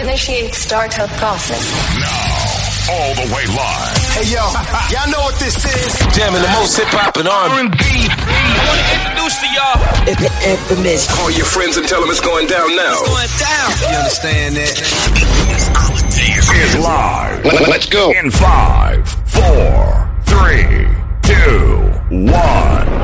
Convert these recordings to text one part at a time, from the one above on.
Initiate startup process. Now, all the way live. Hey yo, y'all know what this is. Jamming the most hip hop and R&B. I want to introduce to y'all. The Infamous. Call your friends and tell them it's going down now. It's going down. You understand that? This is live. Let's go. In five, four, three, two, one.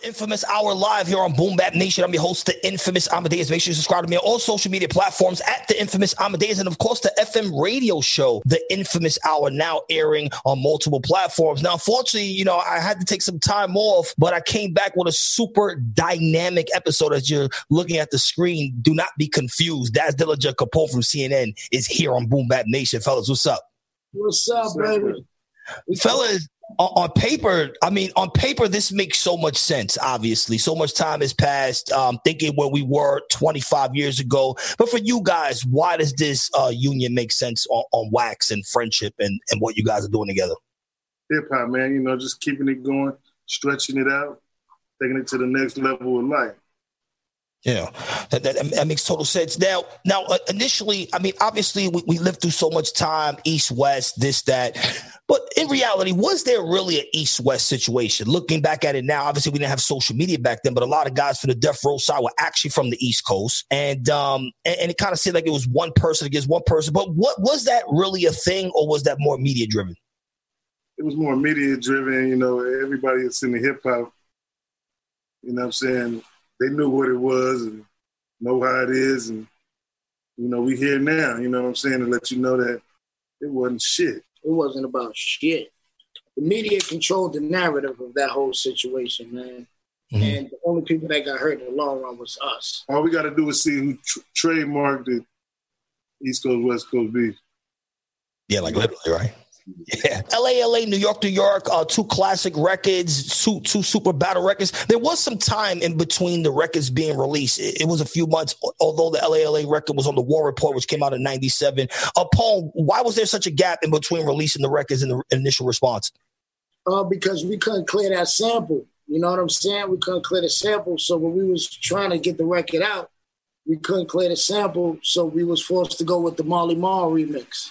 The infamous hour live here on Boom Bap Nation. I'm your host, the infamous Amadeuz. Make sure you subscribe to me on all social media platforms at the infamous Amadeuz, and of course, the FM radio show, the infamous hour, now airing on multiple platforms. Now, unfortunately, you know, I had to take some time off, but I came back with a super dynamic episode as you're looking at the screen. Do not be confused. That's Dillinger Capone from CNN is here on Boom Bap Nation. Fellas, what's up? What's up, baby? fellas on, paper i mean on paper this makes so much sense obviously so much time has passed um thinking where we were 25 years ago but for you guys why does this uh union make sense on, on wax and friendship and and what you guys are doing together hip hop, man. You know, just keeping it going, stretching it out, taking it to the next level of life. Yeah, that, that, that makes total sense. Now, now, uh, initially, I mean, obviously, we, we lived through so much time, East West, this that, but in reality, was there really an East West situation? Looking back at it now, obviously, we didn't have social media back then, but a lot of guys from the Death Row side were actually from the East Coast, and um, and, and it kind of seemed like it was one person against one person. But what was that really a thing, or was that more media driven? It was more media driven, you know, everybody that's in the hip hop, you know what I'm saying? They knew what it was and know how it is. And, you know, we here now, you know what I'm saying, to let you know that it wasn't shit. It wasn't about shit. The media controlled the narrative of that whole situation, man. Mhm. And the only people that got hurt in the long run was us. All we got to do is see who tr- trademarked it East Coast, West Coast beef. Yeah, like literally, right? Yeah. LA, LA, New York, New York, uh, two classic records, two, two super battle records. There was some time in between the records being released. It, it was a few months, although the LA, LA record was on the War Report, which came out in 97. Uh, Pone, why was there such a gap in between releasing the records and the initial response? Uh, because we couldn't clear that sample. You know what I'm saying? We couldn't clear the sample. So when we was trying to get the record out, we couldn't clear the sample. So we was forced to go with the Marley Marl remix.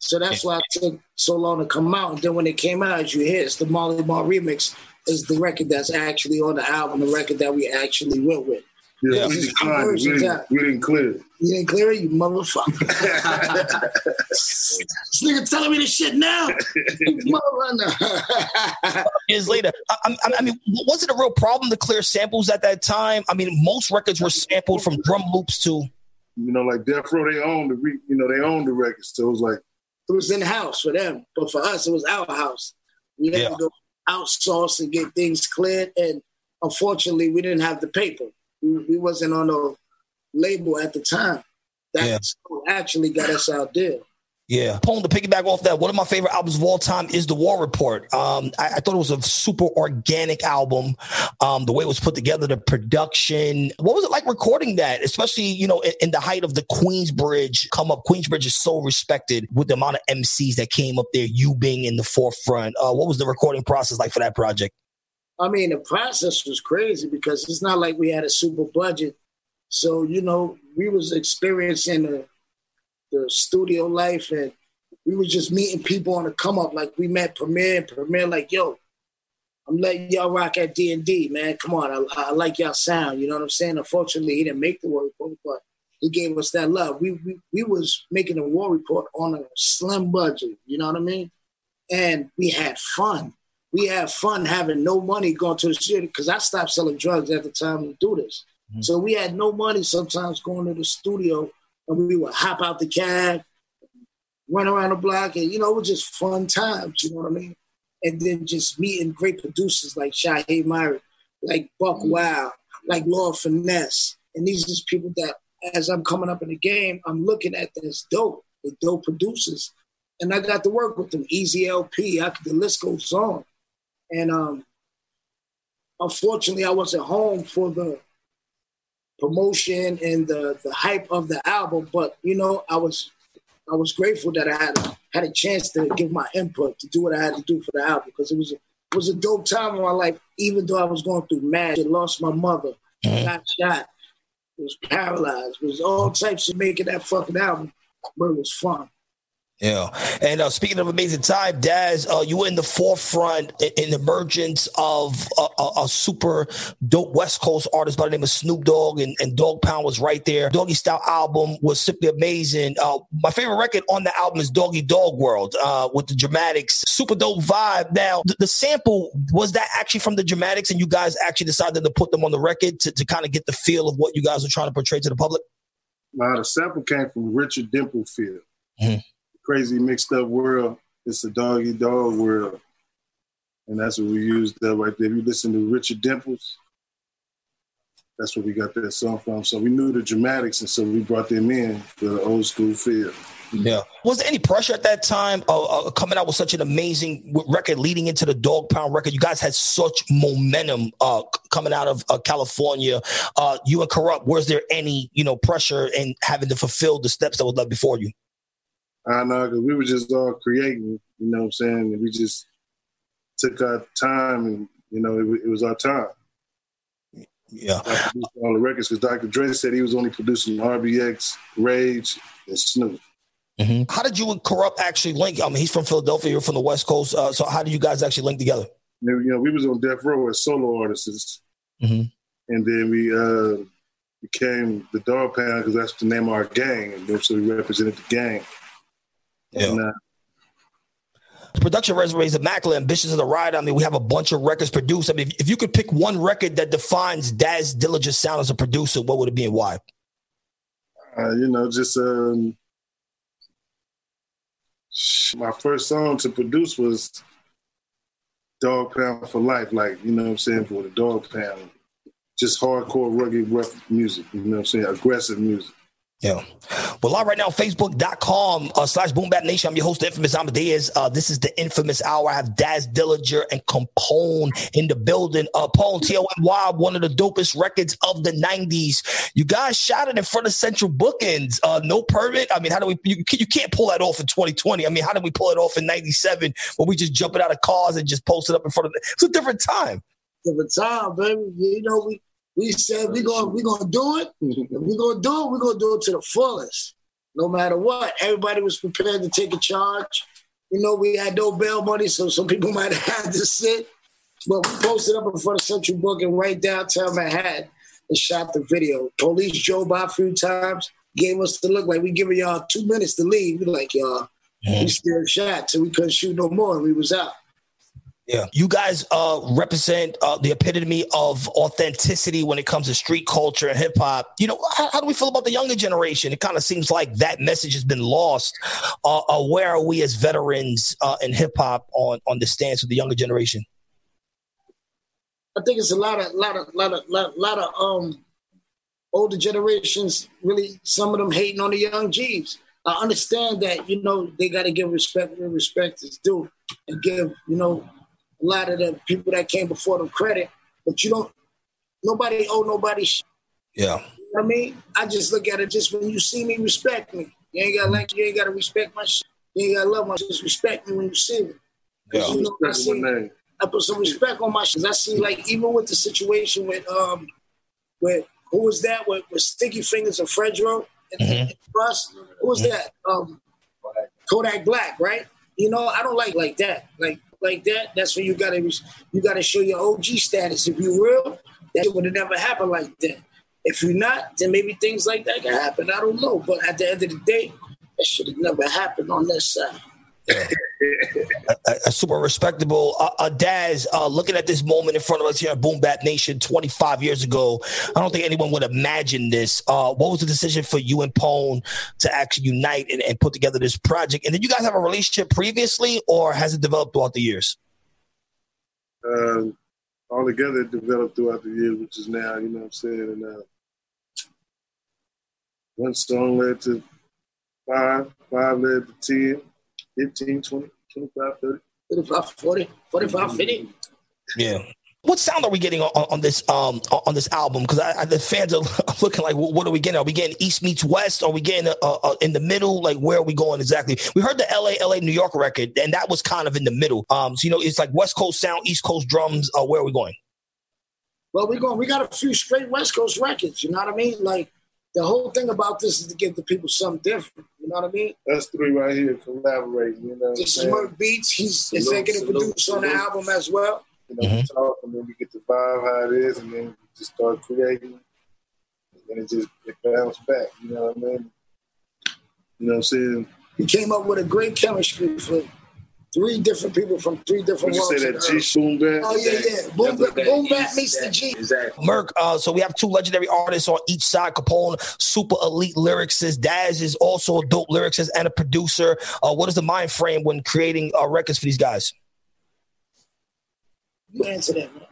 So that's why it took so long to come out. And then when it came out, as you hear, it's the Marley Marl remix is the record that's actually on the album, the record that we actually went with. Yeah, Yeah. we declined it. We didn't, we didn't clear it. You didn't clear it, you motherfucker. this nigga telling me this shit now. You motherfucker. Years later, I, I, I mean, was it a real problem to clear samples at that time? I mean, most records were sampled from drum loops to. You know, like Death Row, they owned the, re- you know, they owned the records. So it was like, it was in house for them, but for us, it was our house. We had Yeah. to go outsource and get things cleared, and unfortunately, we didn't have the paper. We, we wasn't on a label at the time. That Yeah. actually got us out there. Yeah. Pone, to piggyback off that, one of my favorite albums of all time is The War Report. Um, I, I thought it was a super organic album. Um, the way it was put together, the production. What was it like recording that? Especially, you know, in, in the height of the Queensbridge come up. Queensbridge is so respected with the amount of MCs that came up there, you being in the forefront. Uh, what was the recording process like for that project? I mean, the process was crazy because it's not like we had a super budget. So, you know, we was experiencing the, the studio life and we were just meeting people on the come up. Like we met Premier and Premier like, yo, I'm letting y'all rock at D&D, man. Come on, I, I like y'all sound. You know what I'm saying? Unfortunately, he didn't make the war report, but he gave us that love. We, we, we was making a war report on a slim budget. You know what I mean? And we had fun we had fun having no money going to the studio because I stopped selling drugs at the time to do this. Mm-hmm. So we had no money sometimes going to the studio and we would hop out the cab, run around the block, and you know, it was just fun times, you know what I mean? And then just meeting great producers like Nashiem Myrick, like Buckwild, like Lord Finesse. And these are just people that as I'm coming up in the game, I'm looking at this dope, the dope producers. And I got to work with them, EZ Elpee, I could, the list goes on. And um, unfortunately, I wasn't home for the promotion and the, the hype of the album. But you know, I was I was grateful that I had a, had a chance to give my input to do what I had to do for the album because it was a, it was a dope time in my life. Even though I was going through mad, I lost my mother, mm-hmm. got shot, was paralyzed. Was all types of making that fucking album, but it was fun. Yeah, and uh, speaking of amazing time, Daz, uh, you were in the forefront in, in the emergence of a, a, a, super dope West Coast artist by the name of Snoop Dogg, and, and Dogg Pound was right there. Doggy Style album was simply amazing. Uh, my favorite record on the album is Doggy Dogg World uh, with the Dramatics, super dope vibe. Now, the, the, sample was that actually from the Dramatics, and you guys actually decided to put them on the record to, to kind of get the feel of what you guys were trying to portray to the public. Now, the sample came from Richard Dimples Fields. Mm-hmm crazy mixed up world. It's a doggy dog world. And that's what we used there right there. If you listen to Richard Dimples, that's where we got that song from. So we knew the dramatics, and so we brought them in for the old school feel. Yeah. Was there any pressure at that time uh, uh, coming out with such an amazing record leading into the Dogg Pound record? You guys had such momentum uh, coming out of uh, California. Uh, you and Kurupt, was there any you know pressure in having to fulfill the steps that was left before you? I know because we were just all creating, you know what I'm saying? And we just took our time and, you know, it, it was our time. Yeah. All the records because Dr. Dre said he was only producing RBX, Rage, and Snoop. Mm-hmm. How did you and Kurupt actually link? I mean, he's from Philadelphia, you're from the West Coast. Uh, so how did you guys actually link together? You know, we was on Death Row as solo artists. Mm-hmm. And then we uh, became the Dogg Pound because that's the name of our gang. And so we represented the gang. Yeah. And, uh, the production resume is immaculate. Ambitious of the ride. I mean, we have a bunch of records produced. I mean, if, if you could pick one record that defines Daz Dillinger sound as a producer, what would it be and why? Uh, you know, just um, my first song to produce was Dogg Pound for Life. Like, you know what I'm saying, for the Dogg Pound. Just hardcore, rugged, rough music. You know what I'm saying? Aggressive music. Yeah. Well, live right now, facebook.com uh, slash Boom Bap Nation. I'm your host, Infamous Amadeuz. Uh, this is the infamous hour. I have Daz Dillinger and Capone in the building. Uh, Pone T-O-N-Y, one of the dopest records of the 90s. You guys shot it in front of Central Bookings. Uh, no permit. I mean, how do we, you, you can't pull that off in 2020. I mean, how did we pull it off in 97 when we just jumping out of cars and just posted up in front of it? It's a different time. Different time, baby. You know, we, we said we're gonna we gonna do it. If we're gonna do it, we're gonna do it to the fullest, no matter what. Everybody was prepared to take a charge. You know, we had no bail money, so some people might have had to sit. But we posted up in front of Central Booking right downtown Manhattan and shot the video. Police drove by a few times, gave us the look like we giving y'all two minutes to leave. We like y'all, mm-hmm. we still shot, so we couldn't shoot no more, and we was out. Yeah, you guys uh, represent uh, the epitome of authenticity when it comes to street culture and hip hop. You know, how, how, do we feel about the younger generation? It kind of seems like that message has been lost. Uh, uh where are we as veterans uh, in hip hop on on the stance of the younger generation? I think it's a lot of lot of lot of lot, lot of um older generations. Really, some of them hating on the young G's. I understand that you know they got to give respect where respect is due, and give you know a lot of the people that came before them credit, but you don't. Nobody owe nobody. Shit. Yeah. You know I mean, I just look at it. Just when you see me, respect me. You ain't gotta like you ain't got to respect my shit. You ain't got to love my shit. Just respect me when you see me. Yeah. You know, I, see, I put some respect on my shit. I see like even with the situation with um with who was that with, with Sticky Fingers and Fredro and, mm-hmm. Russ? Who was that? Um Kodak Black, right? You know, I don't like like that. Like like that, that's when you gotta you gotta show your OG status. If you real, that would have never happened like that. If you're not, then maybe things like that can happen. I don't know. But at the end of the day, that should have never happened on this side. a, a, super respectable uh, uh, Daz. Uh, looking at this moment in front of us here at Boom Bap Nation 25 years ago, I don't think anyone would imagine this. Uh, what was the decision for you and Pone to actually unite and, and, put together this project? And did you guys have a relationship previously, or has it developed throughout the years? Um, all together, it developed throughout the years, which is now, you know what I'm saying? And uh, one song led to five, five led to 10 15, 20, 25, 30. 35, 40, 45, 50. Yeah. What sound are we getting on, on this um on this album? Because the fans are looking like, what are we getting? Are we getting East meets West? Are we getting uh, uh, in the middle? Like, where are we going exactly? We heard the LA LA New York record, and that was kind of in the middle. Um, so you know, it's like West Coast sound, East Coast drums. Uh, where are we going? Well, we going we got a few straight West Coast records. You know what I mean? Like the whole thing about this is to give the people something different. You know what I mean? That's three right here collaborating. You know, this is Merc Beats. He's executive producer on the album as well. You know, mm-hmm. we talk and then we get the vibe how it is, and then we just start creating, and then it just it bounce back. You know what I mean? You know what I'm saying? We came up with a great chemistry for three different people from three different Would you say that G Boom Bap? Oh yeah, yeah. Boom Bap, Boom Bap meets the G. Exactly. Merc. Uh, so we have two legendary artists on each side. Capone, super elite lyricist. Daz is also a dope lyricist and a producer. Uh, what is the mind frame when creating uh, records for these guys? You answer that, man.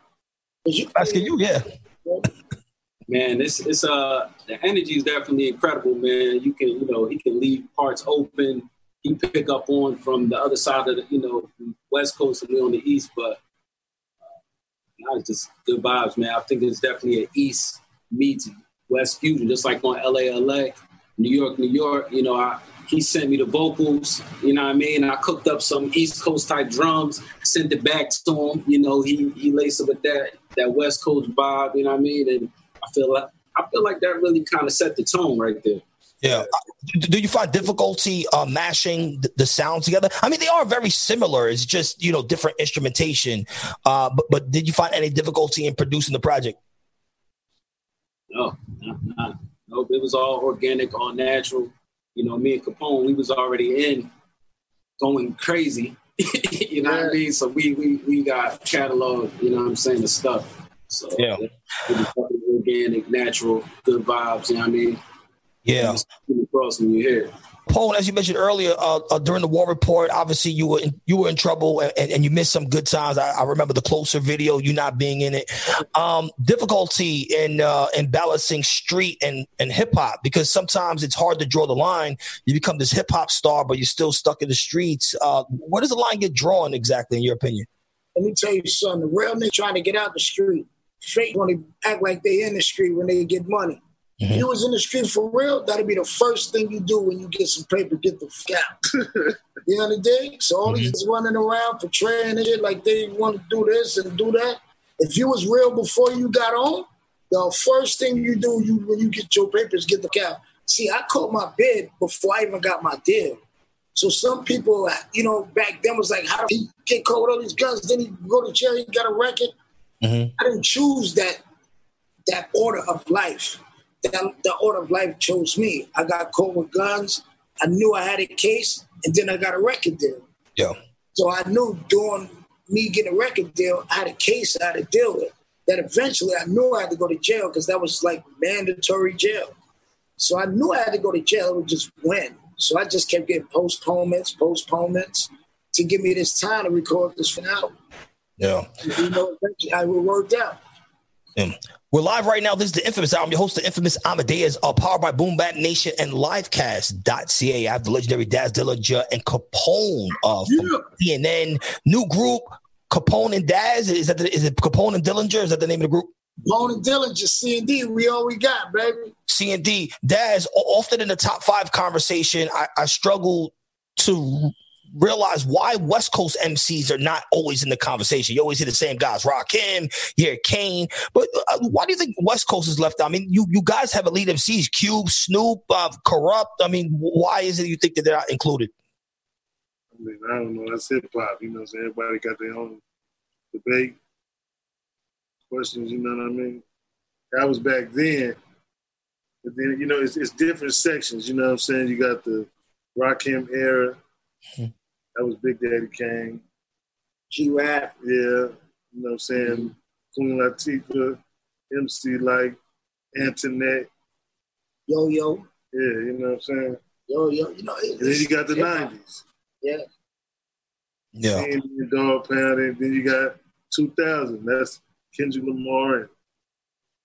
You, Asking you, yeah. Man, it's it's uh the energy is definitely incredible, man. You can you know he can leave parts open he pick up on from the other side of the, you know, West Coast and we on the East, but uh, just good vibes, man. I think it's definitely an East meets West fusion, just like on LA, LA, New York, New York. You know, I, he sent me the vocals, you know what I mean? I cooked up some East Coast type drums, sent it back to him. You know, he he laced it with that that West Coast vibe, you know what I mean? And I feel like I feel like that really kind of set the tone right there. Yeah. Do you find difficulty uh, mashing the, the sounds together? I mean, they are very similar. It's just you know different instrumentation. Uh, but but did you find any difficulty in producing the project? No, no, no. no. It was all organic, all natural. You know, me and Capone, we was already in, going crazy. you know yeah. what I mean? So we we we got catalog. You know what I'm saying? The stuff. So yeah, organic, natural, good vibes. You know what I mean? Yeah. Across when you hear. Pone, as you mentioned earlier, uh, uh, during the war report, obviously you were in, you were in trouble and, and, you missed some good times. I, I, remember the closer video, you not being in it. Um, difficulty in uh, in balancing street and, and hip hop because sometimes it's hard to draw the line. You become this hip hop star, but you're still stuck in the streets. Uh, where does the line get drawn exactly, in your opinion? Let me tell you something. The real nigga trying to get out the street, fake want to act like they in the street when they get money. Mm-hmm. You was in the street for real, that'd be the first thing you do when you get some paper, get the fuck out. you know what I mean? So all mm-hmm. these running around portraying it like they want to do this and do that. If you was real before you got on, the first thing you do you when you get your papers, get the cow. See, I caught my bid before I even got my deal. So some people, you know, back then was like, how did he get caught with all these guns? Then he go to jail, he got a record. Mm-hmm. I didn't choose that that order of life the, the order of life chose me. I got caught with guns. I knew I had a case, and then I got a record deal. Yeah. So I knew during me getting a record deal, I had a case I had to deal with. That eventually I knew I had to go to jail because that was like mandatory jail. So I knew I had to go to jail. It would just when. So I just kept getting postponements, postponements to give me this time to record this finale. Yeah. You know, eventually I worked out. Yeah. We're live right now. This is the infamous I'm Your host, the infamous Amadeuz, uh, powered by Boom Bap Nation and Livecast.ca. I have the legendary Daz Dillinger and Capone uh, from yeah. CNN. New group, Capone and Daz. Is that the, is it Capone and Dillinger? Is that the name of the group? Capone and Dillinger, C and D. We all we got, baby. C and D. Daz. Often in the top five conversation, I, I struggle to realize why West Coast MCs are not always in the conversation. You always hear the same guys, Rakim, you hear Kane, but uh, why do you think West Coast is left out? I mean, you you guys have elite MCs, Cube, Snoop, uh, Kurupt. I mean, why is it you think that they're not included? I mean, I don't know. That's hip hop. You know, so everybody got their own debate questions. You know what I mean? That was back then. But then, you know, it's, it's different sections. You know what I'm saying? You got the Rakim era. That was Big Daddy Kane. G Rap. Yeah. You know what I'm saying? Mm-hmm. Queen Latifah, MC Lyte Antoinette. Yo Yo. Yeah, you know what I'm saying? Yo Yo. You know, and then you got the 90s. Yeah. Yeah. And Dogg Pound, and then you got 2000. That's Kendrick Lamar and,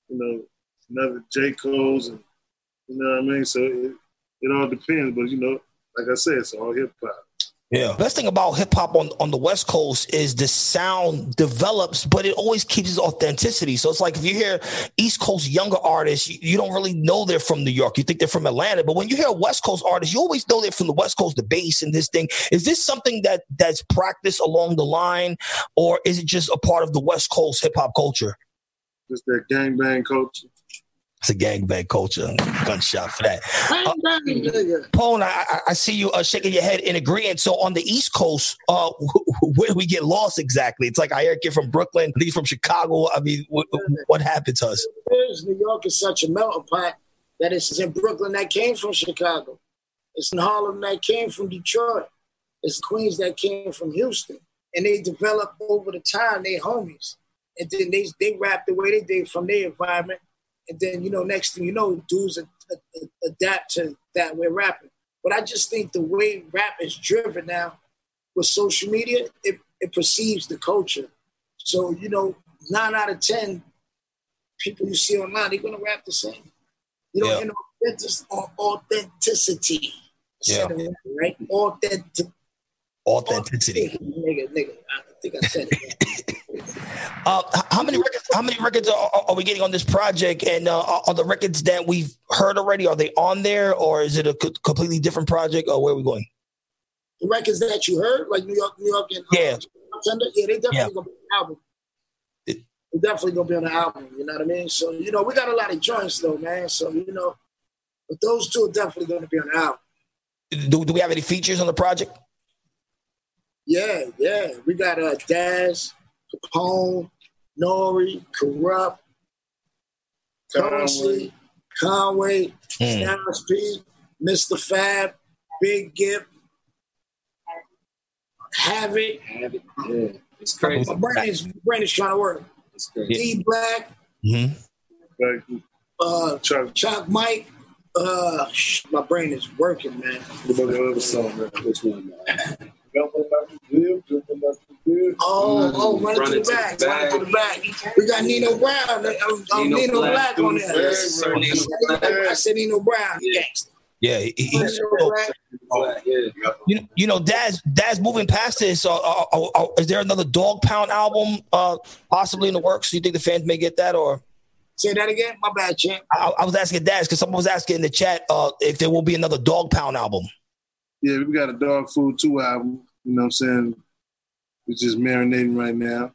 you know, another J. Cole's and, you know what I mean? So it, it all depends, but, you know, like I said, it's all hip hop. Yeah. Best thing about hip hop on, on the West Coast is the sound develops, but it always keeps its authenticity. So it's like if you hear East Coast younger artists, you, you, don't really know they're from New York. You think they're from Atlanta. But when you hear a West Coast artist, you always know they're from the West Coast, the bass and this thing. Is this something that that's practiced along the line, or is it just a part of the West Coast hip hop culture? Just that gangbang culture. It's a gangbang culture. Gunshot for that. Uh, Bang, bang. Pone, I, I- I see you uh, shaking your head in agreement. So on the East Coast, uh, where do we get lost exactly? It's like I hear a kid from Brooklyn, I think he's from Chicago. I mean, what, what happened to us? New York is such a melting pot that it's in Brooklyn that came from Chicago. It's in Harlem that came from Detroit. It's Queens that came from Houston. And they developed over the time, they homies. And then they they rap the way they did from their environment. And then, you know, next thing you know, dudes adapt to that way rapping. But I just think the way rap is driven now with social media, it, it perceives the culture. So, you know, nine out of 10 people you see online, they're gonna rap the same. You don't Yeah. no authentic- authenticity. Yeah. Right? Authentic. Authenticity. Nigga, nigga. I think I said it. Uh, how many records? How many records are, are- we getting on this project? And uh, are the records that we've heard already are they on there, or is it a co- completely different project, or where are we going? the records that you heard, like New York, New York, and uh, Yeah. Thunder, yeah, they definitely Yeah. gonna be on the album. It- They're definitely gonna be on the album. You know what I mean? So you know, we got a lot of joints though, man. So you know, but those two are definitely gonna be on the album. Do, do we have any features on the project? Yeah, yeah. We got uh Daz, Capone, Nori, Kurupt, Currency, Conway, Hmm. Styles P, Mr. Fab, Big Gipp, Havoc. Havoc. Yeah, it's crazy. My brain is, my brain is trying to work. It's crazy. D Black, Mm-hmm. Like, uh, Chuck, Chuck Mike. Uh, sh- my brain is working, man. what about the other song, man? Which one? man? Jumping like a deal, jumping like a deal. Oh, oh, run it Run to the it back, the run it to the back. We got Nino Brown, uh, um, Nino Nino, Black, Black, on dude. there. Yes, sir, Nino Black. I said Nino Brown, Yeah. gangster. Yeah, he- he- he's so- Black. Black, you, you know, Daz, Daz moving past this. Uh, uh, uh, is there another Dogg Pound album uh, possibly in the works? Do you think the fans may get that, or Say that again. My bad, champ. I, I was asking Daz because someone was asking in the chat uh, if there will be another Dogg Pound album. Yeah, we got a Dog Food 2 album. You know what I'm saying? We're just marinating right now.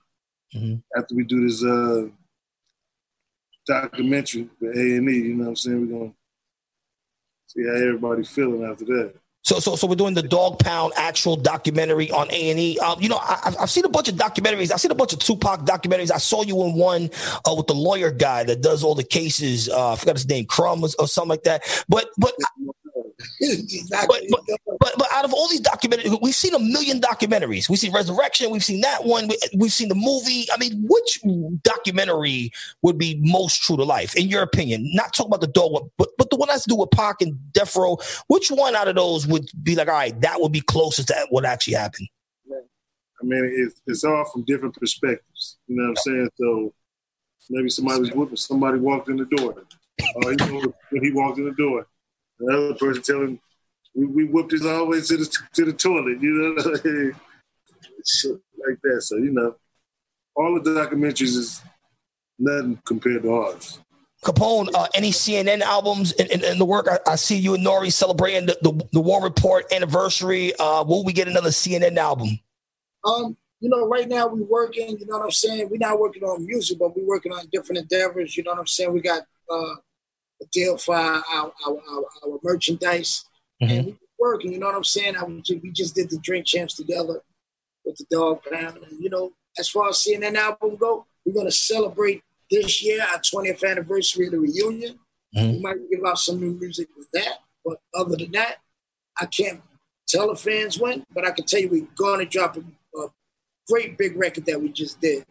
Mhm. After we do this uh, documentary for A&E, you know what I'm saying? We're going to see how everybody feeling after that. So, so, so we're doing the Dogg Pound actual documentary on A and E. Um, you know, I, I've- I've seen a bunch of documentaries. I've seen a bunch of Tupac documentaries. I saw you in one uh, with the lawyer guy that does all the cases. Uh, I forgot his name, Crumb or, or something like that. But, but, but, but, but, but out of all these documentaries, we've seen a million documentaries. We've seen Resurrection. We've seen that one. We, we've seen the movie. I mean, which documentary would be most true to life, in your opinion? Not talking about the dog, but but the one that's to do with Pac and Death Row. Which one out of those would be like, all right, that would be closest to what actually happened? I mean, it's, it's all from different perspectives. You know what I'm saying? So maybe somebody was whooping, somebody walked in the door. Uh, he know when he walked in the door. The other person telling we, we whooped his all the way to the to the toilet, you know, shit like that. So you know, all the documentaries is nothing compared to ours. Capone, uh, any CNN albums in, in, in the work? I, I see you and Nori celebrating the, the, the War Report anniversary. Uh, will we get another CNN album? Um, you know, right now we're working, you know what I'm saying? We're not working on music, but we're working on different endeavors, you know what I'm saying? We got uh, a deal for our, our, our, our, merchandise. And mm-hmm. we working, you know what I'm saying? I, was we just did the Drink Champs together with the Dogg Pound. And, you know, as far as seeing that album go, we're going to celebrate this year our 20th anniversary of the reunion. Mm-hmm. We might give out some new music with that. But other than that, I can't tell the fans when, but I can tell you we're going to drop a, a great big record that we just did.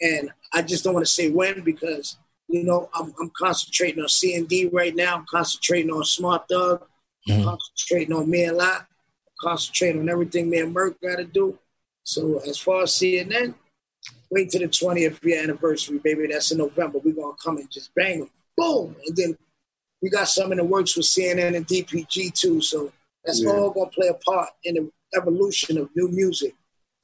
And I just don't want to say when because, you know, I'm, I'm concentrating on C&D right now. I'm concentrating on Smart Thug. I'm mm-hmm. concentrating on me a lot. I'm concentrating on everything me and Merc got to do. So as far as CNN, wait till the 20th year anniversary, baby. That's in November. We're going to come and just bang them. Boom. And then we got some in the works with CNN and DPG too. So that's Yeah. all going to play a part in the evolution of new music.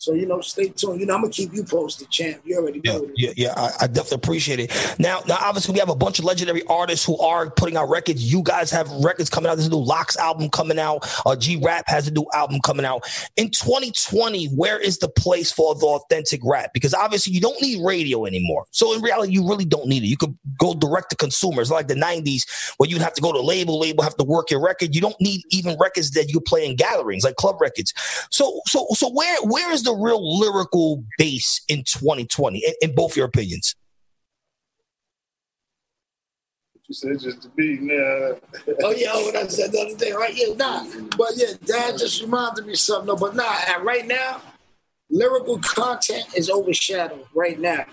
So you know, stay tuned. You know, I'm gonna keep you posted, champ. You already know. Yeah, yeah, yeah. I, I, definitely appreciate it. Now, now, obviously, we have a bunch of legendary artists who are putting out records. You guys have records coming out. There's a new LOX album coming out. Uh, G Rap has a new album coming out in 2020. Where is the place for the authentic rap? Because obviously, you don't need radio anymore. So in reality, you really don't need it. You could go direct to consumers, like the 90s, where you'd have to go to label, label, have to work your record. You don't need even records that you play in gatherings, like club records. So, so, so where where is the real lyrical base in 2020, in, in both your opinions? You said just to be now. oh yeah, what I said the other day, right? Yeah, nah. But yeah, Dad just reminded me something. No, but nah. And right now, lyrical content is overshadowed right now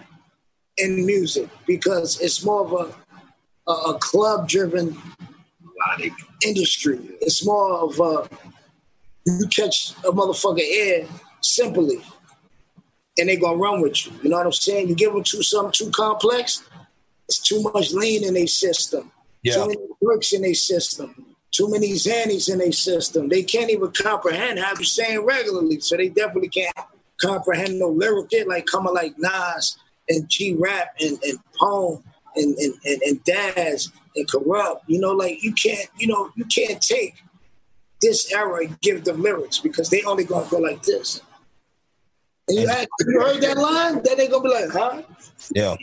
in music because it's more of a a, a club-driven industry. It's more of a you catch a motherfucker air simply and they gonna run with you. You know what I'm saying? You give them too something too complex, it's too much lean in their system. Yeah. Too many bricks in their system. Too many Xannies in their system. They can't even comprehend how you're saying regularly. So they definitely can't comprehend no lyric it like coming like Nas and G Rap and, and Pone and, and, and, and Daz and Kurupt. You know, like you can't, you know, you can't take this era and give them lyrics because they only gonna go like this. And you, ask, you heard that line, then they gonna be like, huh? Yeah.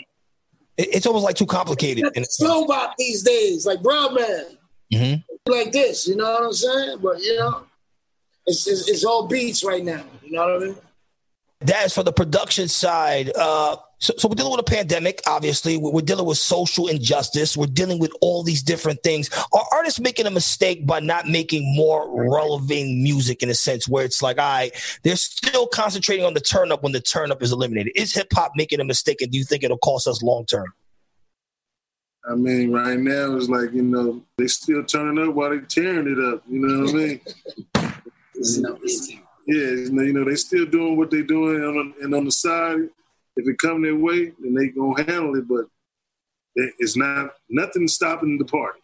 It, it's almost like too complicated. It's slow bop these days, like bro man. Mm-hmm. Like this, you know what I'm saying? But you know, it's, it's, it's all beats right now. You know what I mean? That's for the production side. Uh, so, so we're dealing with a pandemic. Obviously, we're, we're dealing with social injustice. We're dealing with all these different things. Are artists making a mistake by not making more relevant music in a sense where it's like, all right, they're still concentrating on the turn up when the turn up is eliminated? Is hip hop making a mistake, and do you think it'll cost us long term? I mean, right now it's like you know they still turning up while they're tearing it up. You know what I mean? yeah, you know, you know they still doing what they're doing, on, and on the side, if it come their way, then they gonna handle it. But it's not nothing stopping the party.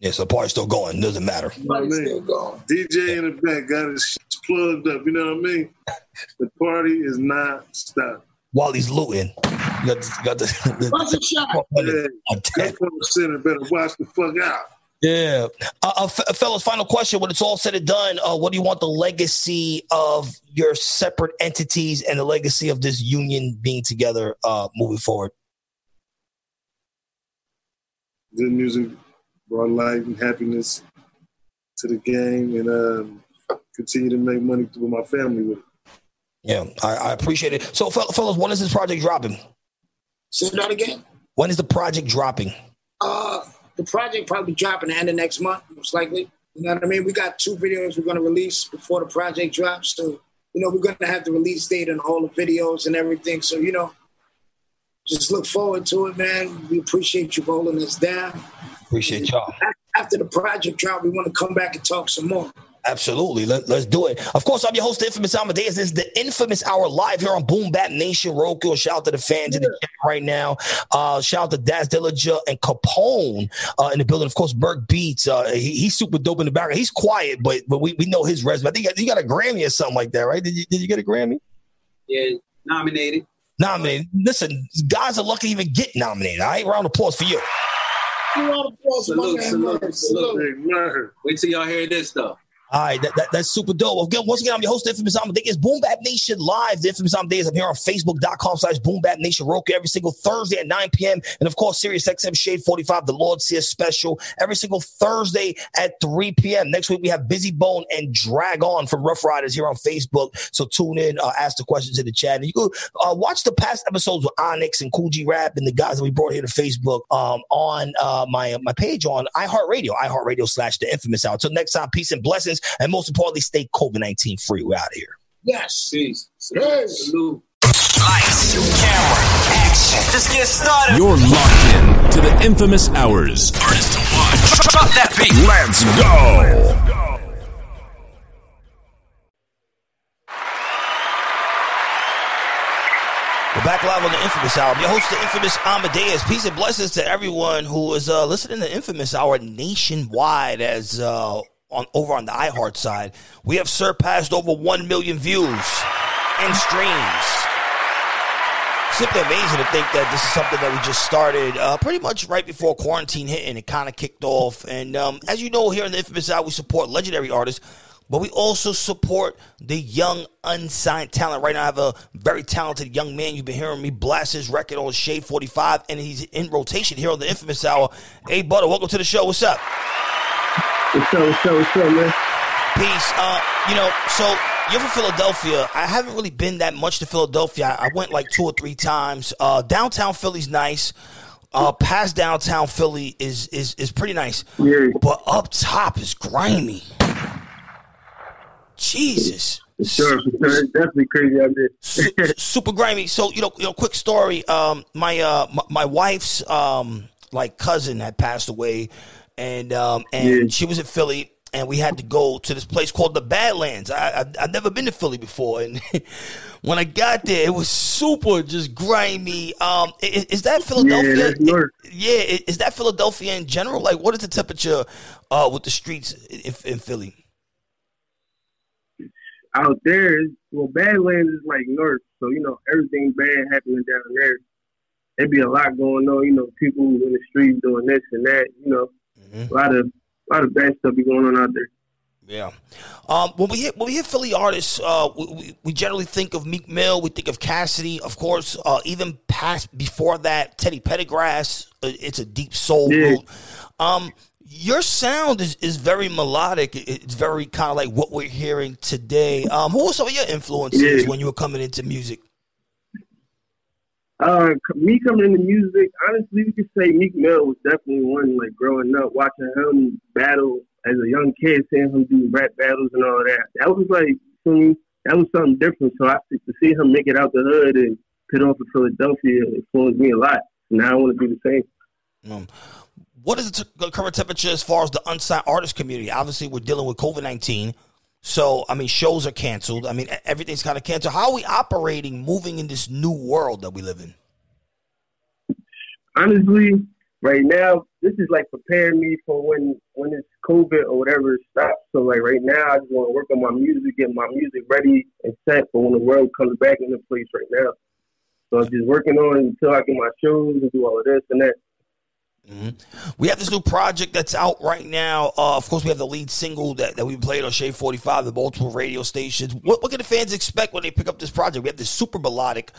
Yeah, so the party's still going. Doesn't matter. You know I mean? DJ in the back got his shit plugged up. You know what I mean? The party is not stopping. While he's looting, you got, you got the, the, What's a shot? Yeah, Gunpoint Center better watch the fuck out. Yeah. Uh, uh, fellas, final question. When it's all said and done, uh, what do you want the legacy of your separate entities and the legacy of this union being together uh, moving forward? Good music brought light and happiness to the game and um, continue to make money with my family with it. Yeah, I, I appreciate it. So, fel- fellas, when is this project dropping? Say that again. When is the project dropping? Uh, the project probably dropping the end of next month, most likely. You know what I mean? We got two videos we're gonna release before the project drops. So, you know, we're gonna have the release date and all the videos and everything. So, you know, just look forward to it, man. We appreciate you rolling us down. Appreciate y'all. After the project drop, we want to come back and talk some more. Absolutely. Let, us do it. Of course, I'm your host, the Infamous Amadeuz. This is the Infamous Hour live here on Boom Bap Nation Roku. Shout out to the fans in the chat right now. Uh, shout out to Daz Dillinger and Capone uh, in the building. Of course, Merc Beats. Uh, he, he's super dope in the background. He's quiet, but but we, we know his resume. I think you got a Grammy or something like that, right? Did you, did you get a Grammy? Yeah, nominated. Nominated. Listen, guys are lucky to even get nominated. All right, round of applause for you. Round of applause for my Salute, salute, salute. Big. Wait till y'all hear this stuff. All right, that, that, that's super dope. Again, once again, I'm your host, Infamous Amadeuz. Boom Bap Nation Live. The Infamous Amadeuz. I'm here on Facebook.com slash Boom Bap Nation Roku every single Thursday at 9 p.m. And of course, Sirius XM Shade 45, the Lord Sears special, every single Thursday at 3 p.m. Next week, we have Bizzy Bone and Drag On from Ruff Ryders here on Facebook. So tune in, uh, ask the questions in the chat. And you can uh, watch the past episodes with Onyx and Kool G Rap and the guys that we brought here to Facebook um, on uh, my, my page on iHeartRadio, iHeartRadio slash The Infamous Hour. Until next time, peace and blessings. And most importantly, stay COVID 19 free. We're out of here. Yes. Peace. Yes. Salute. Lights, camera, action. Just get started. You're locked in to the infamous hours. Artist to watch. Drop that beat. Let's go. We're back live on the Infamous Hour. I'm your host, the Infamous Amadeuz. Peace and blessings to everyone who is uh, listening to Infamous Hour nationwide as uh, on over on the iHeart side. We have surpassed over 1 million views. and streams. Simply amazing to think that this is something that we just started uh, pretty much right before quarantine hit and it kind of kicked off. And um, as you know, here in the Infamous Hour, we support legendary artists, but we also support the young, unsigned talent. Right now, I have a very talented young man. You've been hearing me blast his record on Shade 45, and he's in rotation here on the Infamous Hour. Hey, Butta, welcome to the show. What's up? Up, what's up, man? Peace. Uh, you know, so you're from Philadelphia. I haven't really been that much to Philadelphia. I went like two or three times. Uh, downtown Philly's nice. Uh, past downtown Philly is is is pretty nice. Yeah. But up top is grimy. Jesus. Sure, sure. Definitely crazy out there. Su- super grimy. So you know, you know, quick story. Um, my uh, my, my wife's um, like cousin had passed away, and um, and Yeah. she was in Philly, and we had to go to this place called the Badlands. I, I I've never been to Philly before, and when I got there, it was super just grimy. Um, is, is that Philadelphia? New yeah, is that Philadelphia in general? Like, what is the temperature uh, with the streets in, in Philly? Out there, well, Badlands is like north, so you know everything bad happening down there. There'd be a lot going on, you know, people in the streets doing this and that, you know, Mm-hmm. a lot of a lot of bad stuff be going on out there. Yeah. Um, when we hit when we hit Philly artists, uh, we, we, generally think of Meek Mill. We think of Cassidy, of course. Uh, even past before that, Teddy Pendergrass. Uh, it's a deep soul Yeah. root. Um, your sound is, is very melodic. It's very kind of like what we're hearing today. Um, who were some of your influences Yeah. when you were coming into music? Uh, me coming into music, honestly, we could say Meek Mill was definitely one. Like growing up, watching him battle as a young kid, seeing him do rap battles and all that. That was like, that was something different. So I to see him make it out the hood and put off for Philadelphia influenced me a lot. Now I want to do the same. Um, what is the, t- current temperature as far as the unsigned artist community? Obviously, we're dealing with COVID nineteen, so I mean, shows are canceled. I mean, everything's kind of canceled. How are we operating, moving in this new world that we live in? honestly, right now, this is like preparing me for when when this COVID or whatever stops. So like right now, I just want to work on my music, get my music ready and set for when the world comes back into place. Right now, so I'm just working on it until I get my shows and do all of this and that. We have this new project that's out right now. Uh, of course, we have the lead single that, that we played on Shade 45, the multiple radio stations. What, what can the fans expect when they pick up this project? We have this super melodic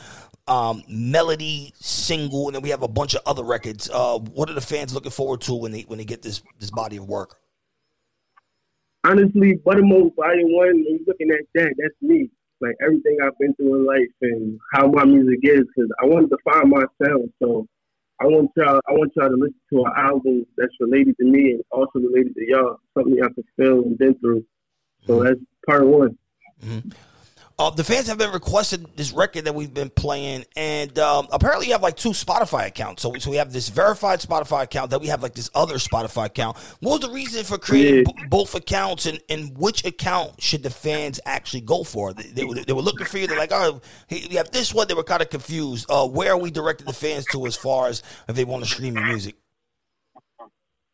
um, melody single, and then we have a bunch of other records. Uh, what are the fans looking forward to when they when they get this this body of work? Honestly, Buttermilk Volume One. When you're looking at that, that's me. Like everything I've been through in life and how my music is, because I wanted to find my sound. So I want y'all, I want y'all to listen to an album that's related to me and also related to y'all, something I can feel and been through. So mm-hmm. that's part one. Mm-hmm. Uh, the fans have been requested this record that we've been playing, and um, apparently you have like two Spotify accounts. So, so we have this verified Spotify account, that we have like this other Spotify account. What was the reason for creating Yeah. b- both accounts, and, and which account should the fans actually go for? They, they, were, they were looking for you. They're like, oh, we have this one. They were kind of confused. Uh, where are we directing the fans to as far as if they want to stream your music?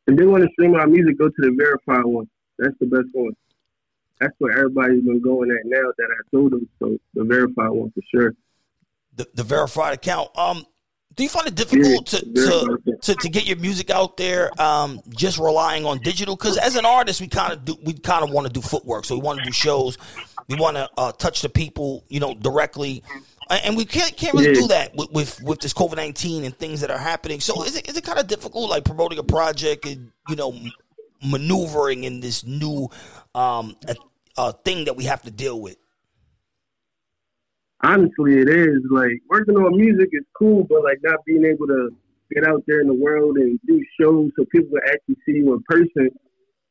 If they want to stream our music, go to the verified one. That's the best one. That's where everybody's been going at now that I told them. So the verified one for sure. the, the verified account. Um, do you find it difficult Yeah, to, to, to to get your music out there? Um, just relying on digital because as an artist, we kind of do we kind of want to do footwork. So we want to do shows. We want to uh, touch the people, you know, directly. And we can't can't really Yeah. do that with, with with this COVID nineteen and things that are happening. So is it is it kind of difficult, like promoting a project and you know maneuvering in this new um uh, thing that we have to deal with? honestly, it is like working on music is cool, but like not being able to get out there in the world and do shows so people can actually see you in person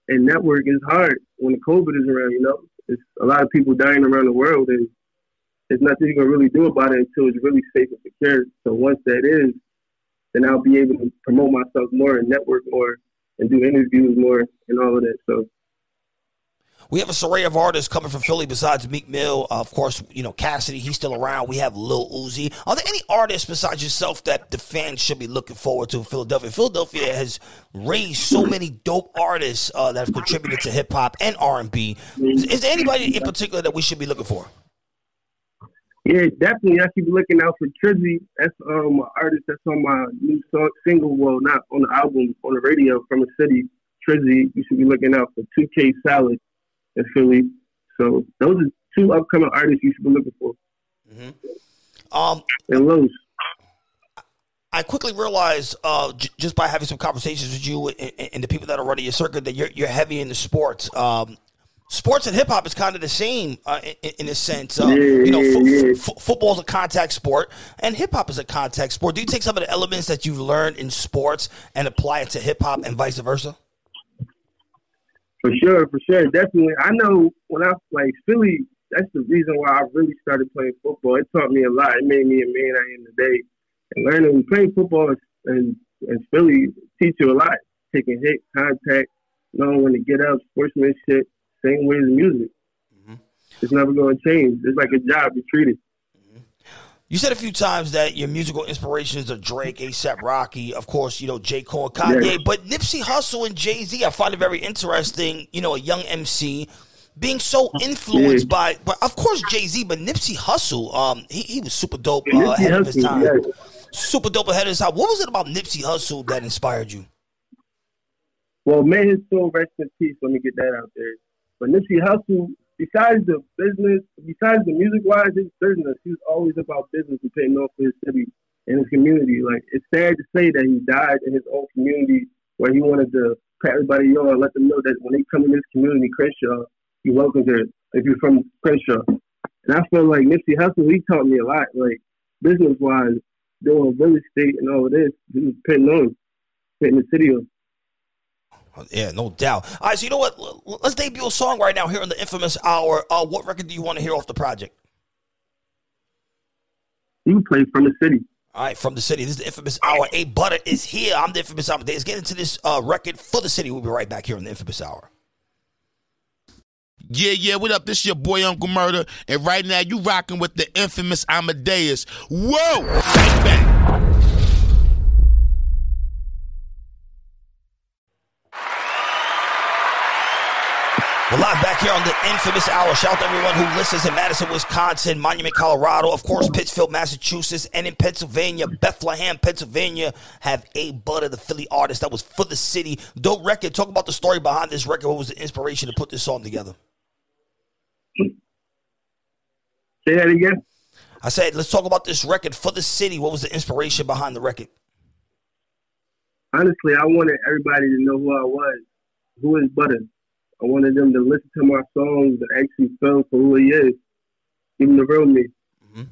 and network is hard when the COVID is around. You know, it's a lot of people dying around the world, and there's nothing you can really do about it until it's really safe and secure. So once that is, then I'll be able to promote myself more and network more and do interviews more and all of that. So We have a array of artists coming from Philly besides Meek Mill. Uh, of course, you know, Cassidy, he's still around. We have Lil Uzi. Are there any artists besides yourself that the fans should be looking forward to in Philadelphia? Philadelphia has raised so many dope artists uh, that have contributed to hip hop and R&B. Is, is there anybody in particular that we should be looking for? Yeah, definitely. I keep looking out for Trizzy. That's um an artist that's on my new song, single. Well, not on the album, on the radio from the city. Trizzy. You should be looking out for 2K Salad in Philly. So those are two upcoming artists you should be looking for. Mm-hmm. Um, and Los. I quickly realized uh, j- just by having some conversations with you and, and, the people that are running your circuit that you're, you're heavy into sports. Um, sports and hip hop is kind of the same uh, in, in, a sense. Uh, yeah, you know, yeah, f- football is a contact sport, and hip hop is a contact sport. Do you take some of the elements that you've learned in sports and apply it to hip hop, and vice versa? For sure, for sure, definitely. I know when I like Philly. That's the reason why I really started playing football. It taught me a lot. It made me a man I am today. And learning playing football and and Philly teach you a lot. Taking hit, contact, knowing when to get up, sportsmanship, same way as music. Mm-hmm. It's never going to change. It's like a job. You treat it. You said a few times that your musical inspirations are Drake, ASAP Rocky, of course, you know, J. Cole, Kanye, yeah. but Nipsey Hussle and Jay Z, I find it very interesting, you know, a young MC being so influenced yeah. by, but of course Jay Z, but Nipsey Hussle, um, he, he was super dope uh, ahead of his time. Yeah. Super dope ahead of his time. What was it about Nipsey Hussle that inspired you? Well, may his soul rest in peace. Let me get that out there. But Nipsey Hussle besides the business, besides the music wise, his business, he was always about business and paying off for his city and his community. Like it's sad to say that he died in his own community where he wanted to pat everybody on and let them know that when they come in this community, Crenshaw, you're welcome here if you're from Crenshaw. And I feel like Nipsey Hussle, he taught me a lot, like business wise, doing real estate and all of this. He was putting on, putting the city on. Yeah, no doubt. All right, so you know what? Let's debut a song right now here in the Inphamus Hour. Uh, what record do you want to hear off the project? You play from the city. All right, from the city. This is the Inphamus Hour. A butter is here. I'm the Inphamus Hour. Let's get into this uh, record for the city. We'll be right back here in the Inphamus Hour. Yeah, yeah, what up? This is your boy Uncle Murder, and right now you rocking with the Inphamus Amadeuz. Whoa! Bang, bang. We're live back here on the Inphamus Hour. Shout out to everyone who listens in Madison, Wisconsin, Monument, Colorado, of course, Pittsfield, Massachusetts, and in Pennsylvania, Bethlehem, Pennsylvania, have A Butta, the Philly artist that was for the city. Dope record. Talk about the story behind this record. What was the inspiration to put this song together? Say that again. I said, let's talk about this record for the city. What was the inspiration behind the record? Honestly, I wanted everybody to know who I was. Who is Butta? I wanted them to listen to my songs and actually feel for who he is, even the real me. Mm-hmm.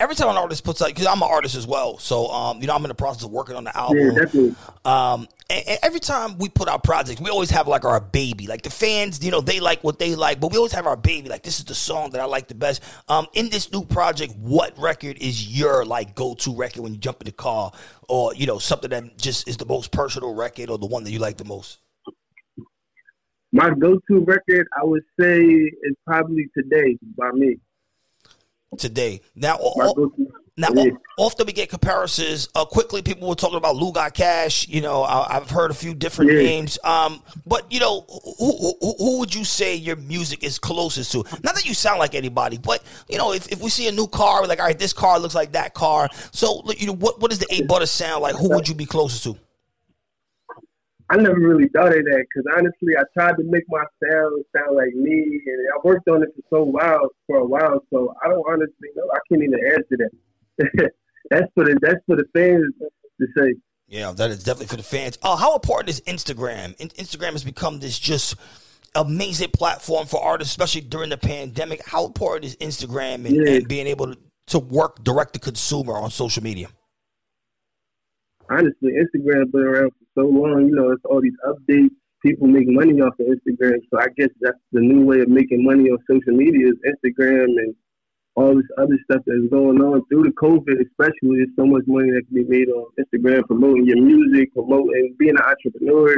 Every time an artist puts out, because I'm an artist as well, so um, you know I'm in the process of working on the album. Yeah, definitely. Um, and, and, every time we put out projects, we always have like our baby. Like the fans, you know, they like what they like, but we always have our baby. Like this is the song that I like the best. Um, in this new project, what record is your like go-to record when you jump in the car, or you know something that just is the most personal record, or the one that you like the most? My go-to record, I would say, is probably "Today" by me. Today. Now, all, now often we get comparisons. Uh, quickly, people were talking about Lou Got Cash. You know, I, have heard a few different yeah. names. Um, but you know, who, who, who, would you say your music is closest to? Not that you sound like anybody, but you know, if, if we see a new car, we're like, all right, this car looks like that car. So, you know, what what does the A Butta sound like? Who would you be closest to? I never really thought of that because honestly, I tried to make my sound sound like me, and I worked on it for so while for a while. So I don't honestly know. I can't even answer that. that's for the that's for the fans to say. Yeah, that is definitely for the fans. Oh, how important is Instagram? Instagram has become this just amazing platform for artists, especially during the pandemic. How important is Instagram and, yeah. and being able to, to work direct to consumer on social media? honestly, Instagram been around for so long. You know, it's all these updates. People make money off of Instagram, so I guess that's the new way of making money on social media is Instagram and all this other stuff that's going on through the COVID. Especially, there's so much money that can be made on Instagram promoting your music, promoting being an entrepreneur.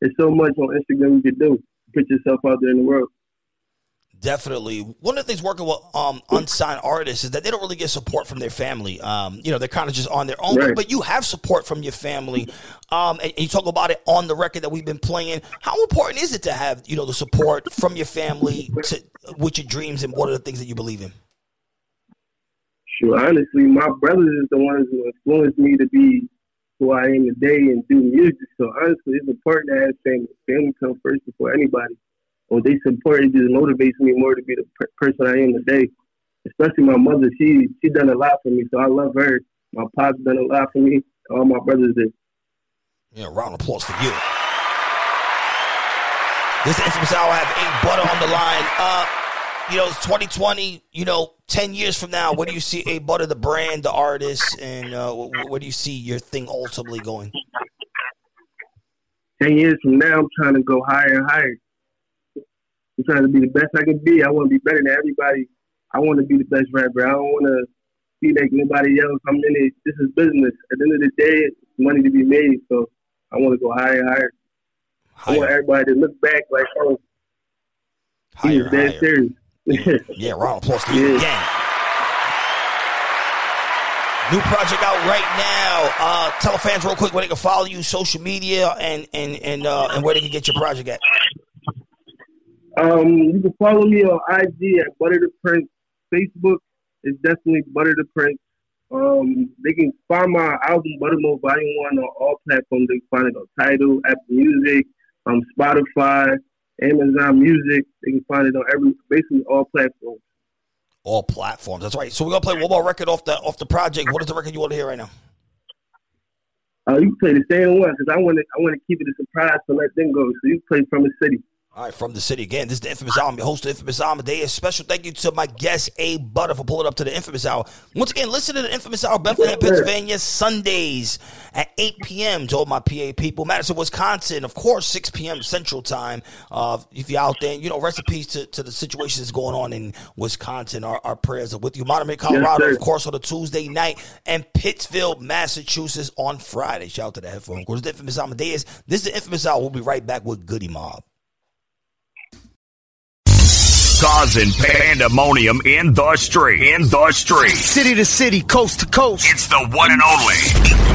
There's so much on Instagram you can do. Put yourself out there in the world. Definitely. One of the things working with um, unsigned artists is that they don't really get support from their family. Um, you know, they're kind of just on their own, right. but you have support from your family. Um, and, and, you talk about it on the record that we've been playing. How important is it to have, you know, the support from your family to, with your dreams and what are the things that you believe in? Sure, honestly, my brothers is the ones who influenced me to be who I am today and do music. So honestly, it's important to have family. Family come first before anybody. When they support, it just motivates me more to be the per- person I am today. Especially my mother, she she done a lot for me, so I love her. My pops done a lot for me. All my brothers did. Yeah, round of applause for you. This Inphamus Hour. I have A Butta on the line. Uh, you know, it's 2020. You know, 10 years from now, where do you see A Butta, the brand, the artist, and uh, where do you see your thing ultimately going? 10 years from now, I'm trying to go higher and higher. I'm trying to be the best I can be. I want to be better than everybody. I want to be the best rapper. I don't want to be like nobody else. I'm in it. This is business. At the end of the day, it's money to be made. So I want to go higher and higher. higher. I want everybody to look back like, oh, higher, he was dead higher. serious. yeah, round of applause to you again. New project out right now. Uh, tell the fans real quick where they can follow you, social media, and and and uh, and where they can get your project at. Um, you can follow me on IG at Butta the Prince. Facebook is definitely Butta the Prince. Um, they can find my album Buttermore Volume One on all platforms. They can find it on Tidal, Apple Music, um, Spotify, Amazon Music. They can find it on every basically all platforms. All platforms. That's right. So we're gonna play one more record off the off the project. What is the record you want to hear right now? Uh, you can play the same one because I want to I want to keep it a surprise to let them go. So you play from the city. All right, from the city again. This is the Inphamus Hour. I'm your host, of Inphamus Amadeuz. Special thank you to my guest, A Butta, for pulling up to the Inphamus Hour. Once again, listen to the Inphamus Hour, Bethlehem, Pennsylvania, Sundays at 8 p.m. to all my PA people. Madison, Wisconsin, of course, 6 p.m. Central Time. Uh, if you're out there, you know, recipes to, to the situation that's going on in Wisconsin. Our, our prayers are with you. Monterey, Colorado, yes, of course, on a Tuesday night, and Pittsfield, Massachusetts on Friday. Shout out to the headphone. Of course, the Inphamus Amadeuz. This is the Inphamus Hour. We'll be right back with Goodie Mob causing pandemonium in the street. In the street. City to city, coast to coast. It's the one and only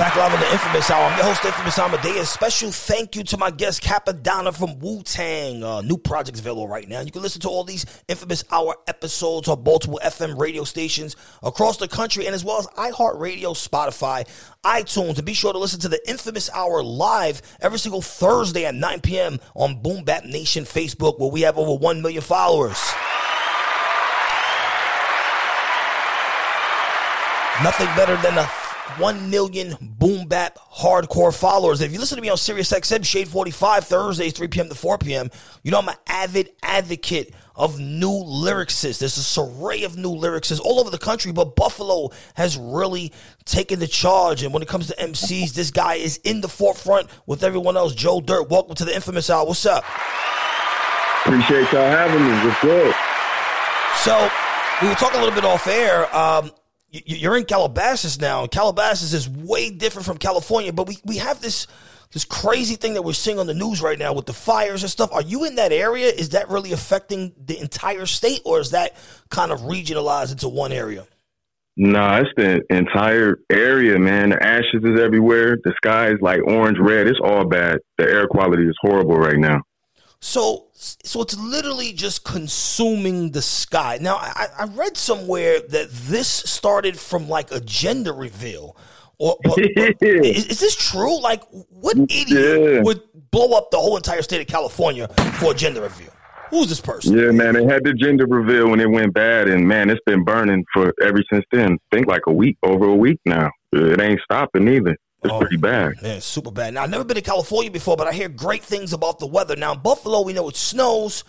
back live on the Inphamus Hour. I'm your host, Inphamus Amadeuz. Special thank you to my guest, Cappadonna from Wu Tang. Uh, new projects available right now. You can listen to all these Inphamus Hour episodes on multiple FM radio stations across the country and as well as iHeartRadio, Spotify, iTunes. And be sure to listen to the Inphamus Hour live every single Thursday at 9 p.m. on Boom Bap Nation Facebook, where we have over 1 million followers. Nothing better than a 1 million boom bap hardcore followers. If you listen to me on Sirius XM Shade 45 Thursdays 3 p.m. to 4 p.m., you know I'm an avid advocate of new lyricists. There's a array of new lyricists all over the country, but Buffalo has really taken the charge. And when it comes to MCs, this guy is in the forefront with everyone else. Joe Dirrt, welcome to the Inphamus Hour. What's up? Appreciate y'all having me. What's good? So we were talking a little bit off air. Um, you're in Calabasas now. Calabasas is way different from California, but we, we have this this crazy thing that we're seeing on the news right now with the fires and stuff. Are you in that area? Is that really affecting the entire state, or is that kind of regionalized into one area? No, nah, it's the entire area, man. The ashes is everywhere. The sky is like orange red. It's all bad. The air quality is horrible right now. So, so it's literally just consuming the sky. Now, I, I read somewhere that this started from like a gender reveal. Or, or, is, is, this true? Like, what idiot yeah. would blow up the whole entire state of California for a gender reveal? Who's this person? Yeah, man, they had the gender reveal when it went bad, and man, it's been burning for ever since then. I think like a week, over a week now. It ain't stopping either. It's oh, pretty bad. Man, super bad. Now, I've never been to California before, but I hear great things about the weather. Now, in Buffalo, we know it snows.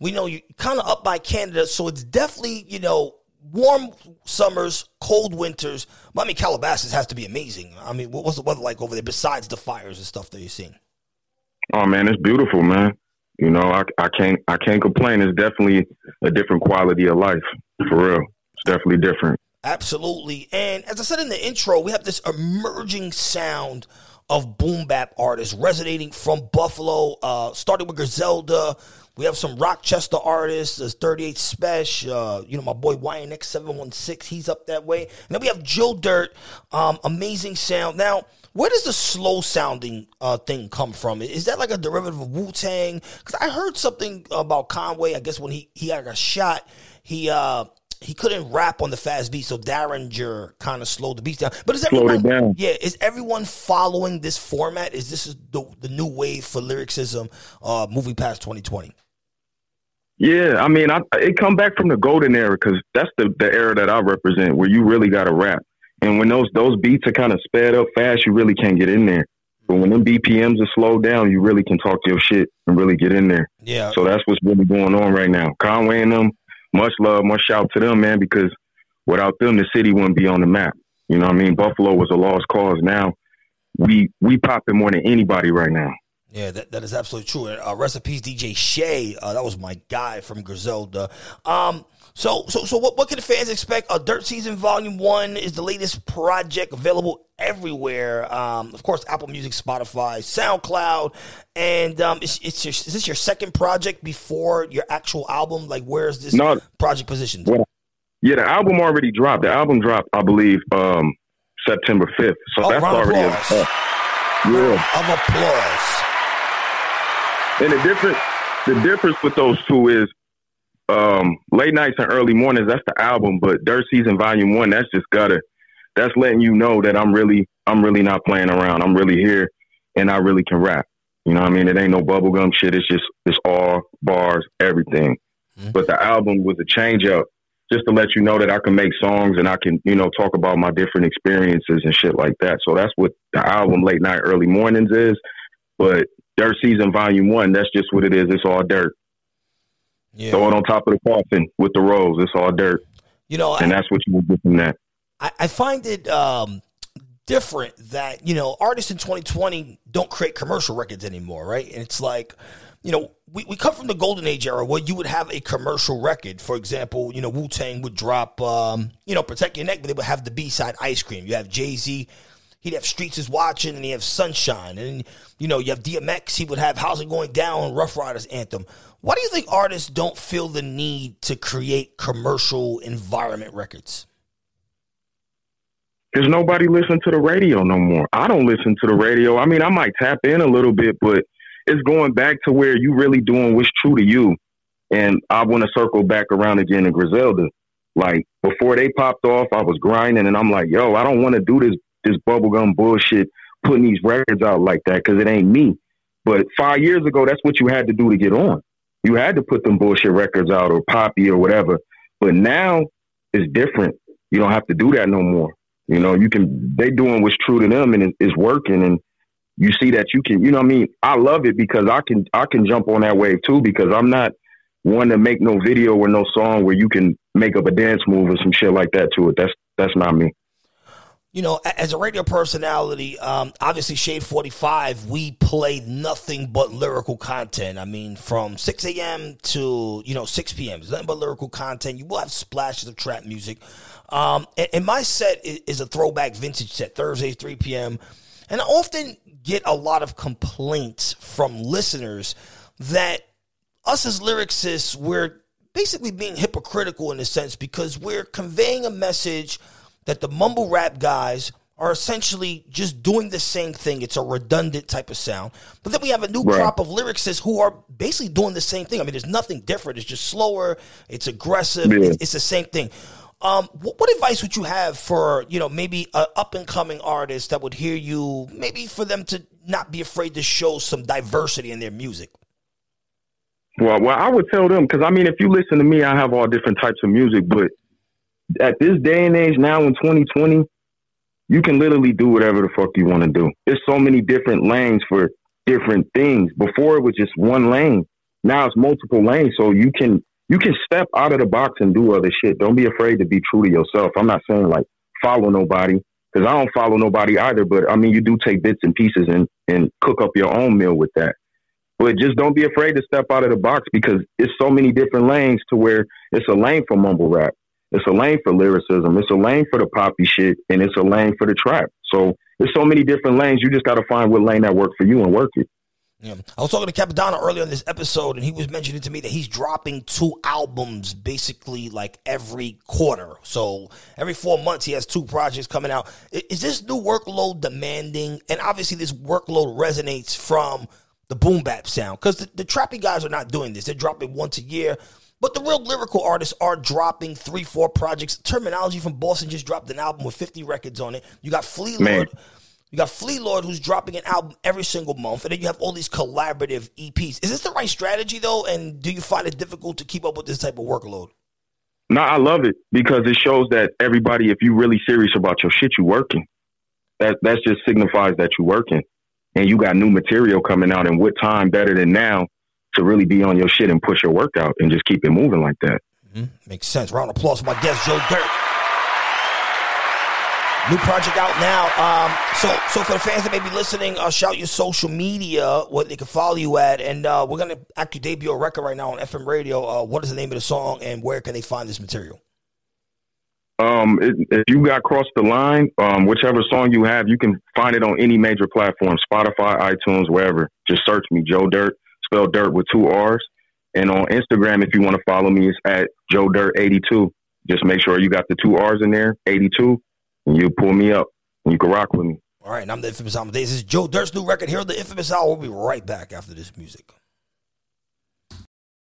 We know you kind of up by Canada, so it's definitely, you know, warm summers, cold winters. I mean, Calabasas has to be amazing. I mean, what's the weather like over there besides the fires and stuff that you're seeing? Oh man, it's beautiful, man. You know, I, I can't I can't complain. It's definitely a different quality of life, for real. It's definitely different. Absolutely. And as I said in the intro, we have this emerging sound of boom bap artists resonating from Buffalo, uh, starting with Griselda. We have some Rochester artists. There's 38 Spesh. Uh, you know, my boy YNX716, he's up that way. And then we have Joe Dirrt, um, amazing sound. Now, where does the slow sounding uh, thing come from? Is that like a derivative of Wu Tang? Because I heard something about Conway. I guess when he he got shot, he uh he couldn't rap on the fast beat, so Daringer kind of slowed the beats down. But is everyone, down. yeah, is everyone following this format? Is this the the new wave for lyricism, uh, moving past 2020? Yeah, I mean, I, it come back from the golden era because that's the, the era that I represent, where you really got to rap. And when those those beats are kind of sped up fast, you really can't get in there. But when them BPMs are slowed down, you really can talk your shit and really get in there. Yeah. So that's what's really going on right now. Conway and them, much love, much shout to them, man, because without them, the city wouldn't be on the map. You know what I mean? Buffalo was a lost cause. Now we we popping more than anybody right now. Yeah, that, that is absolutely true. Uh, recipes DJ Shay, uh, that was my guy from Griselda. Um, so, so, so, what, what can the fans expect? Uh, Dirt Season Volume One is the latest project available everywhere. Um, of course, Apple Music, Spotify, SoundCloud, and um, it's, it's your, is this your second project before your actual album? Like, where is this No. project positioned? Well, yeah, the album already dropped. The album dropped, I believe, um, September fifth. So Oh, that's already. applause. uh, yeah. Of applause. And the difference, the difference with those two is, um, late nights and early mornings. That's the album, but Dirt Season Volume One. That's just gotta. That's letting you know that I'm really, I'm really not playing around. I'm really here, and I really can rap. You know what I mean? It ain't no bubblegum shit. It's just, it's all bars, everything. But the album was a change up, just to let you know that I can make songs and I can, you know, talk about my different experiences and shit like that. So that's what the album Late Night Early Mornings is. But Dirt Season Volume One, that's just what it is. It's all dirt. Yeah. Throw it on top of the coffin with the rose. It's all dirt. You know, and that's what you would get from that. I, I find it um, different that you know artists in 2020 don't create commercial records anymore, right? And it's like, you know, we, we come from the golden age era where you would have a commercial record. For example, you know, Wu Tang would drop, um, you know, Protect Your Neck, but they would have the B side Ice Cream. You have Jay Z. He'd have Streets is Watching, and he have Sunshine, and you know you have DMX. He would have How's It Going Down, Ruff Ryders anthem. Why do you think artists don't feel the need to create commercial environment records? Because nobody listen to the radio no more. I don't listen to the radio. I mean, I might tap in a little bit, but it's going back to where you really doing what's true to you. And I want to circle back around again to Griselda. Like before they popped off, I was grinding, and I'm like, yo, I don't want to do this this bubblegum bullshit, putting these records out like that because it ain't me. But five years ago, that's what you had to do to get on. You had to put them bullshit records out or poppy or whatever. But now it's different. You don't have to do that no more. You know, you can they doing what's true to them and it, it's working and you see that you can you know I mean? I love it because I can I can jump on that wave too because I'm not one to make no video or no song where you can make up a dance move or some shit like that to it. That's that's not me. You know, as a radio personality, um, obviously Shade 45, we play nothing but lyrical content. I mean, from 6 a.m. to, you know, 6 p.m. It's nothing but lyrical content. You will have splashes of trap music. Um, and, and my set is, is a throwback vintage set, Thursdays, 3 p.m. And I often get a lot of complaints from listeners that us as lyricists, we're basically being hypocritical in a sense because we're conveying a message that the mumble rap guys are essentially just doing the same thing. It's a redundant type of sound. But then we have a new Right. crop of lyricists who are basically doing the same thing. I mean, there's nothing different. It's just slower. It's aggressive. Yeah. It's, it's the same thing. Um, what, what advice would you have for you know maybe a up and coming artist that would hear you? Maybe for them to not be afraid to show some diversity in their music. Well, well, I would tell them because I mean, if you listen to me, I have all different types of music. But at this day and age, now in 2020, you can literally do whatever the fuck you want to do. There's so many different lanes for different things. Before it was just one lane. Now it's multiple lanes, so you can you can step out of the box and do other shit. Don't be afraid to be true to yourself. I'm not saying like follow nobody because I don't follow nobody either. But I mean, you do take bits and pieces and and cook up your own meal with that. But just don't be afraid to step out of the box because it's so many different lanes to where it's a lane for mumble rap. It's a lane for lyricism. It's a lane for the poppy shit and it's a lane for the trap. So there's so many different lanes. You just got to find what lane that works for you and work it. Yeah. I was talking to Cappadonna earlier in this episode, and he was mentioning to me that he's dropping two albums basically like every quarter. So every four months, he has two projects coming out. Is this new workload demanding? And obviously, this workload resonates from the boom bap sound because the, the trappy guys are not doing this. They're dropping once a year. But the real lyrical artists are dropping three, four projects. Termanology from Boston just dropped an album with 50 records on it. You got Flee Lord. You got Flee Lord who's dropping an album every single month, and then you have all these collaborative EPs. Is this the right strategy though? And do you find it difficult to keep up with this type of workload? No, I love it because it shows that everybody, if you're really serious about your shit, you're working. That that just signifies that you're working, and you got new material coming out. And what time better than now to really be on your shit and push your work out and just keep it moving like that? Mm-hmm. Makes sense. Round of applause for my guest, Joe Dirrt. New project out now. Um, so, so for the fans that may be listening, uh, shout your social media, what they can follow you at, and uh, we're gonna actually debut a record right now on FM radio. Uh, what is the name of the song, and where can they find this material? Um, it, if you got crossed the line, um, whichever song you have, you can find it on any major platform, Spotify, iTunes, wherever. Just search me, Joe Dirrt, spell Dirt with two R's. And on Instagram, if you want to follow me, it's at Joe Dirrt 82. Just make sure you got the two R's in there, 82 and you pull me up and you can rock with me. All right, and I'm the Inphamus Amadeuz. This is Joe Dirrt's new record here on the Inphamus Hour. We'll be right back after this music.